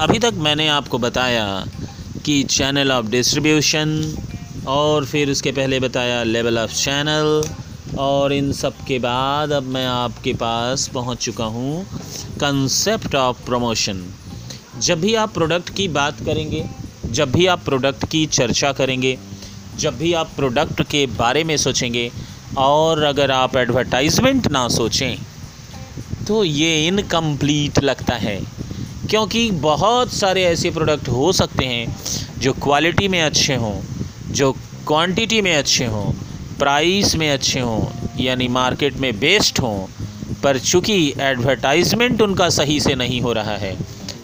अभी तक मैंने आपको बताया कि चैनल ऑफ़ डिस्ट्रीब्यूशन और फिर उसके पहले बताया लेवल ऑफ़ चैनल और इन सब के बाद अब मैं आपके पास पहुँच चुका हूँ कंसेप्ट ऑफ़ प्रमोशन जब भी आप प्रोडक्ट की बात करेंगे, जब भी आप प्रोडक्ट की चर्चा करेंगे, जब भी आप प्रोडक्ट के बारे में सोचेंगे और अगर आप एडवर्टाइजमेंट ना सोचें तो ये इनकम्प्लीट लगता है। क्योंकि बहुत सारे ऐसे प्रोडक्ट हो सकते हैं जो क्वालिटी में अच्छे हों, जो क्वांटिटी में अच्छे हों प्राइस में अच्छे हों, यानी मार्केट में बेस्ट हों, पर चूँकि एडवर्टाइजमेंट उनका सही से नहीं हो रहा है,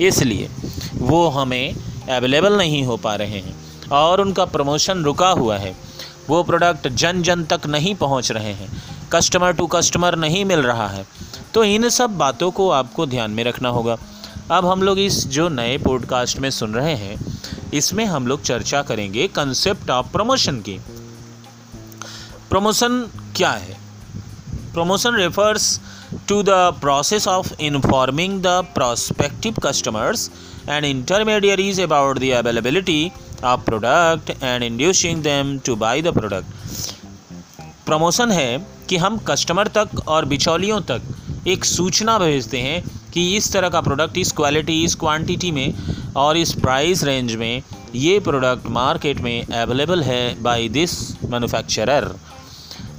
इसलिए वो हमें अवेलेबल नहीं हो पा रहे हैं और उनका प्रमोशन रुका हुआ है। वो प्रोडक्ट जन जन तक नहीं पहुँच रहे हैं कस्टमर टू कस्टमर नहीं मिल रहा है। तो इन सब बातों को आपको ध्यान में रखना होगा। अब हम लोग इस जो नए पॉडकास्ट में सुन रहे हैं, इसमें हम लोग चर्चा करेंगे कंसेप्ट ऑफ़ प्रमोशन की। प्रमोशन क्या है? Promotion refers to the process of informing the prospective customers and intermediaries about the availability of product and inducing them to buy the product promotion है कि हम कस्टमर तक और बिचौलियों तक एक सूचना भेजते हैं कि इस तरह का प्रोडक्ट इस क्वालिटी इस क्वांटिटी में और इस प्राइस रेंज में ये प्रोडक्ट मार्केट में अवेलेबल है बाय दिस मैन्युफैक्चरर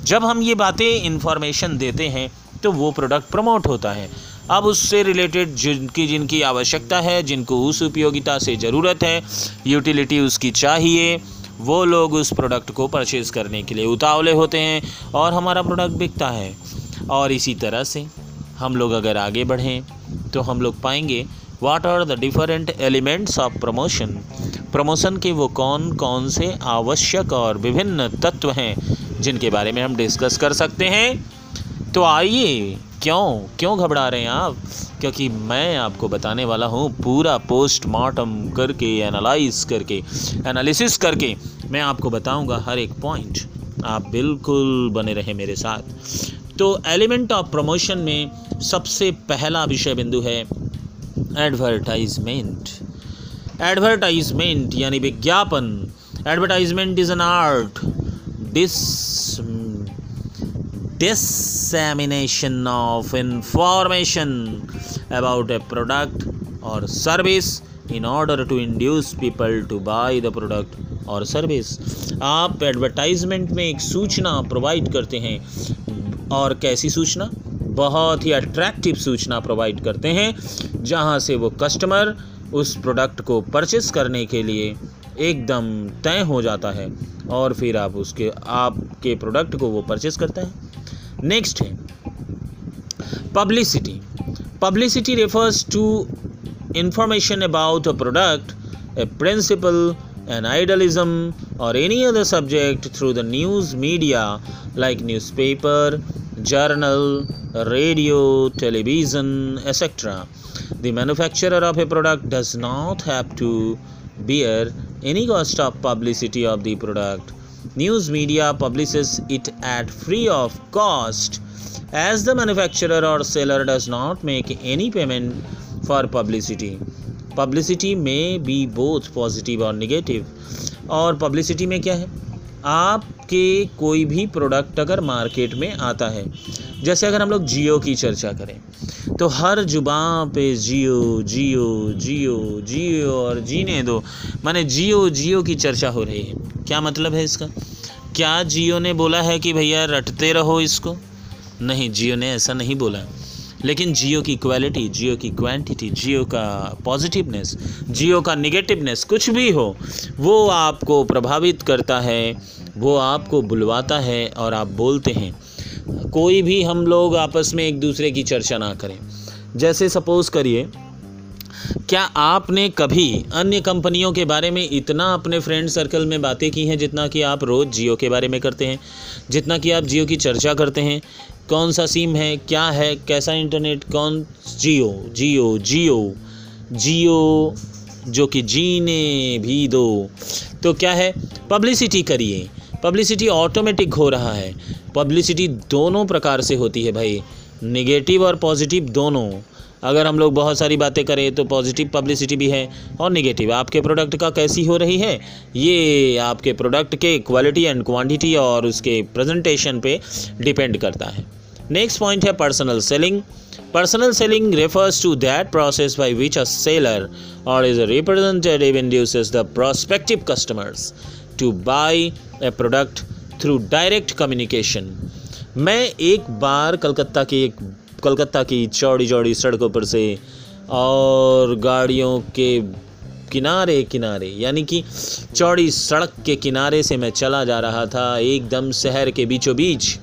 जब हम ये बातें इन्फॉर्मेशन देते हैं तो वो प्रोडक्ट प्रमोट होता है। अब उससे रिलेटेड जिनकी जिनकी आवश्यकता है, जिनको उस उपयोगिता से ज़रूरत है यूटिलिटी उसकी चाहिए, वो लोग उस प्रोडक्ट को परचेज़ करने के लिए उतावले होते हैं और हमारा प्रोडक्ट बिकता है। और इसी तरह से हम लोग अगर आगे बढ़ें तो हम लोग पाएँगे what are the different elements of promotion promotion के वो कौन कौन से आवश्यक और विभिन्न तत्व हैं, जिनके बारे में हम डिस्कस कर सकते हैं? तो आइए, क्यों क्यों घबरा रहे हैं आप? क्योंकि मैं आपको बताने वाला हूँ, पूरा पोस्टमार्टम करके एनालाइज करके एनालिसिस करके मैं आपको बताऊँगा हर एक पॉइंट आप बिल्कुल बने रहें मेरे साथ। तो एलिमेंट ऑफ़ प्रमोशन में सबसे पहला विषय बिंदु है एडवर्टाइजमेंट एडवर्टाइजमेंट यानी विज्ञापन. Advertisement is an art dis of information about a product or service in order to induce people to buy the product और सर्विस आप एडवर्टाइजमेंट में एक सूचना प्रोवाइड करते हैं। और कैसी सूचना? बहुत ही अट्रैक्टिव सूचना प्रोवाइड करते हैं, जहाँ से वो कस्टमर उस प्रोडक्ट को परचेस करने के लिए एकदम तय हो जाता है और फिर आप उसके, आपके प्रोडक्ट को वो परचेस करता है। नेक्स्ट है publicity publicity refers to information about a product a principle an idealism or any other subject through the news media like newspaper journal radio television etcetera the manufacturer of a product does not have to bear any cost of publicity of the product news media publishes it at free of cost as the manufacturer or seller does not make any payment for publicity publicity में be both positive और negative और publicity में क्या है आपके कोई भी product अगर मार्केट में आता है, जैसे अगर हम लोग जियो की चर्चा करें तो हर ज़ुबान पे जियो जियो जियो जियो और जीने दो। माने जियो जियो की चर्चा हो रही है। क्या मतलब है इसका? क्या जियो ने बोला है कि भैया रटते रहो इसको? नहीं, जियो ने ऐसा नहीं बोला। लेकिन जियो की क्वालिटी जियो की क्वांटिटी जियो का पॉजिटिवनेस जियो का निगेटिवनेस कुछ भी हो, वो आपको प्रभावित करता है, वो आपको बुलवाता है और आप बोलते हैं। कोई भी हम लोग आपस में एक दूसरे की चर्चा ना करें। जैसे सपोज़ करिए, क्या आपने कभी अन्य कंपनियों के बारे में इतना अपने फ्रेंड सर्कल में बातें की हैं जितना कि आप रोज़ जियो के बारे में करते हैं? जितना कि आप जियो की चर्चा करते हैं? कौन सा सिम है, क्या है, कैसा इंटरनेट, कौन जियो जियो जियो जियो, जो कि जीने भी दो। तो क्या है, पब्लिसिटी करिए। पब्लिसिटी ऑटोमेटिक हो रहा है। पब्लिसिटी दोनों प्रकार से होती है भाई। निगेटिव और पॉजिटिव दोनों। अगर हम लोग बहुत सारी बातें करें तो पॉजिटिव पब्लिसिटी भी है और निगेटिव आपके प्रोडक्ट का कैसी हो रही है? ये आपके प्रोडक्ट के क्वालिटी एंड क्वांटिटी और उसके प्रेजेंटेशन पे डिपेंड करता है। नेक्स्ट पॉइंट है personal selling personal selling refers to that process by which a seller or his a representative induces the prospective customers to buy a product through direct communication मैं एक बार कलकत्ता की एक कलकत्ता की चौड़ी चौड़ी सड़कों पर से और गाड़ियों के किनारे किनारे यानी कि चौड़ी सड़क के किनारे से मैं चला जा रहा था, एकदम शहर के बीचों बीच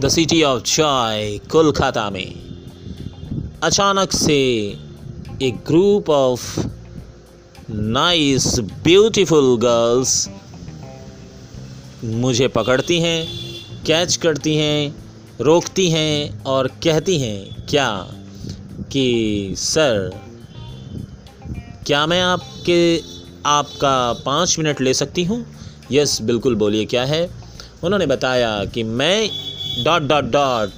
द सिटी ऑफ़ चाय कोलकाता में। अचानक से एक group of nice beautiful girls मुझे पकड़ती हैं कैच करती हैं रोकती हैं और कहती हैं, क्या? कि, सर, क्या मैं आपके, आपका पाँच मिनट ले सकती हूँ? यस, बिल्कुल, बोलिए क्या है? उन्होंने बताया कि मैं डॉट डॉट डॉट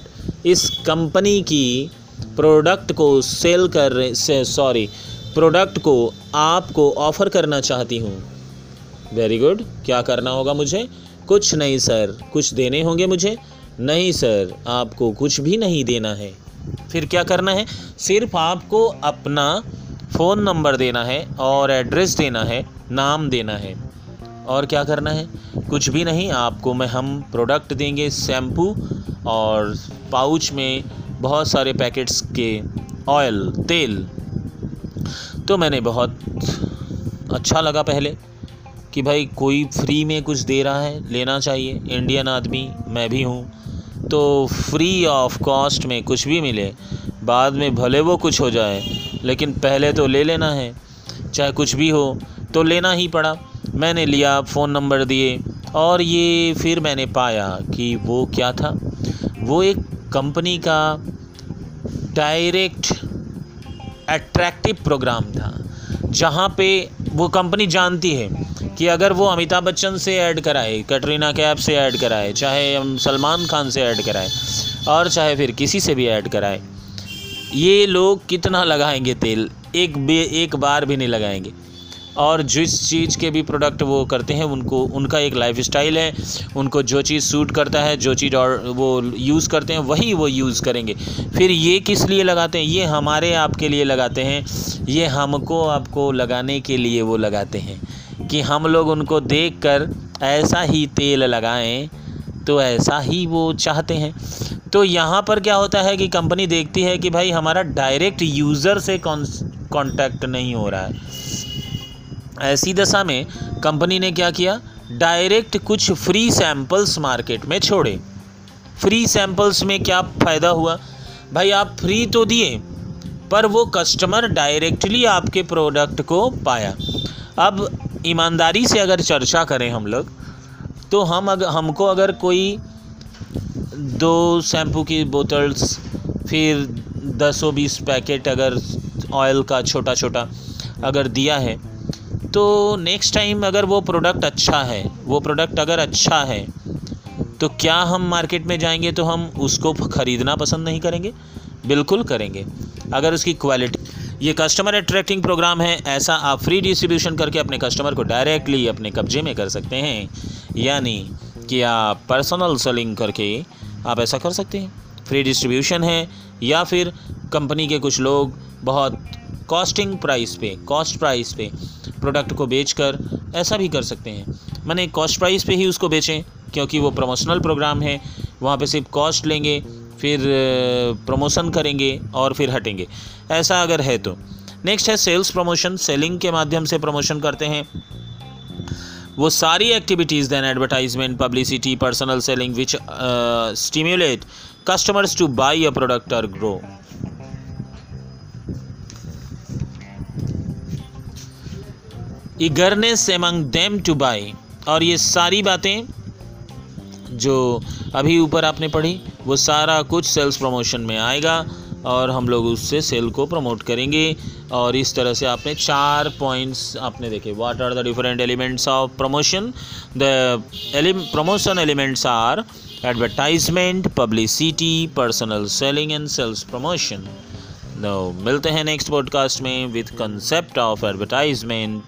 इस कंपनी की प्रोडक्ट को सेल कर से, सॉरी, प्रोडक्ट को आपको ऑफ़र करना चाहती हूँ। वेरी गुड, क्या करना होगा मुझे? कुछ नहीं, सर, कुछ देने होंगे मुझे। नहीं, सर, आपको कुछ भी नहीं देना है। फिर क्या करना है? सिर्फ़ आपको अपना फ़ोन नंबर देना है और एड्रेस देना है, नाम देना है। और क्या करना है? कुछ भी नहीं, आपको मैं हम प्रोडक्ट देंगे, शैम्पू और पाउच में बहुत सारे पैकेट्स के ऑयल, तेल। तो मैंने बहुत अच्छा लगा पहले कि भाई कोई फ्री में कुछ दे रहा है, लेना चाहिए। इंडियन आदमी, मैं भी हूँ। तो फ्री ऑफ़ कॉस्ट में कुछ भी मिले, बाद में भले वो कुछ हो जाए, लेकिन पहले तो ले लेना है। चाहे कुछ भी हो तो लेना ही पड़ा। मैंने लिया फ़ोन नंबर दिए, और ये फिर मैंने पाया कि वो क्या था। वो एक कंपनी का डायरेक्ट अट्रैक्टिव प्रोग्राम था, जहाँ पे वो कंपनी जानती है। कि अगर वो अमिताभ बच्चन से ऐड कराए, कटरीना कैफ से ऐड कराए, चाहे हम सलमान खान से ऐड कराए, और चाहे फिर किसी से भी ऐड कराए, ये लोग कितना लगाएँगे तेल? एक बे, एक बार भी नहीं लगाएँगे। और जिस चीज़ के भी प्रोडक्ट वो करते हैं, उनको, उनका एक लाइफ स्टाइल है, उनको जो चीज़ सूट करता है, जो चीज़ और वो यूज़ करते हैं, वही वो यूज़ करेंगे। फिर ये किस लिए लगाते हैं? ये हमारे आपके लिए लगाते हैं, ये हमको आपको लगाने के लिए वो लगाते हैं। कि हम लोग उनको देख कर ऐसा ही तेल लगाएँ तो ऐसा ही वो चाहते हैं। तो यहाँ पर क्या होता है कि कंपनी देखती है कि भाई हमारा डायरेक्ट यूज़र से कांटेक्ट नहीं हो रहा है। ऐसी दशा में कंपनी ने क्या किया? डायरेक्ट कुछ फ्री सैंपल्स मार्केट में छोड़े। फ्री सैंपल्स में क्या फ़ायदा हुआ? भाई आप फ्री तो दिए, पर वो कस्टमर डायरेक्टली आपके प्रोडक्ट को पाया। अब ईमानदारी से अगर चर्चा करें हम लोग तो हम अगर हमको अगर कोई दो शैम्पू की बोतल्स, फिर दसों बीस पैकेट अगर ऑयल का छोटा छोटा अगर दिया है तो नेक्स्ट टाइम अगर वो प्रोडक्ट अच्छा है, वो प्रोडक्ट अगर अच्छा है तो क्या हम मार्केट में जाएँगे तो हम उसको ख़रीदना पसंद नहीं करेंगे? बिल्कुल करेंगे। अगर उसकी क्वालिटी ये कस्टमर अट्रैक्टिंग प्रोग्राम है, ऐसा आप फ्री डिस्ट्रीब्यूशन करके अपने कस्टमर को डायरेक्टली अपने कब्जे में कर सकते हैं। यानी कि आप पर्सनल सेलिंग करके आप ऐसा कर सकते हैं। फ्री डिस्ट्रीब्यूशन है, या फिर कंपनी के कुछ लोग बहुत कॉस्टिंग प्राइस पे कॉस्ट प्राइस पे प्रोडक्ट को बेचकर ऐसा भी कर सकते हैं। मैंने कॉस्ट प्राइस पे ही उसको बेचें, क्योंकि वो प्रमोशनल प्रोग्राम है, वहाँ पे सिर्फ़ कॉस्ट लेंगे फिर प्रमोशन करेंगे और फिर हटेंगे। ऐसा अगर है तो। नेक्स्ट है सेल्स प्रमोशन सेलिंग के माध्यम से प्रमोशन करते हैं। वो सारी activities than advertisement publicity personal selling which stimulate customers to buy a product और grow eagerness among them to buy और ये सारी बातें जो अभी ऊपर आपने पढ़ी वो सारा कुछ सेल्स प्रमोशन में आएगा और हम लोग उससे सेल को प्रमोट करेंगे। और इस तरह से आपने चार पॉइंट्स आपने देखे। What are the different elements of promotion the promotion elements are advertisement publicity personal selling and sales promotion मिलते हैं नेक्स्ट पॉडकास्ट में विथ कंसेप्ट ऑफ़ एडवर्टाइजमेंट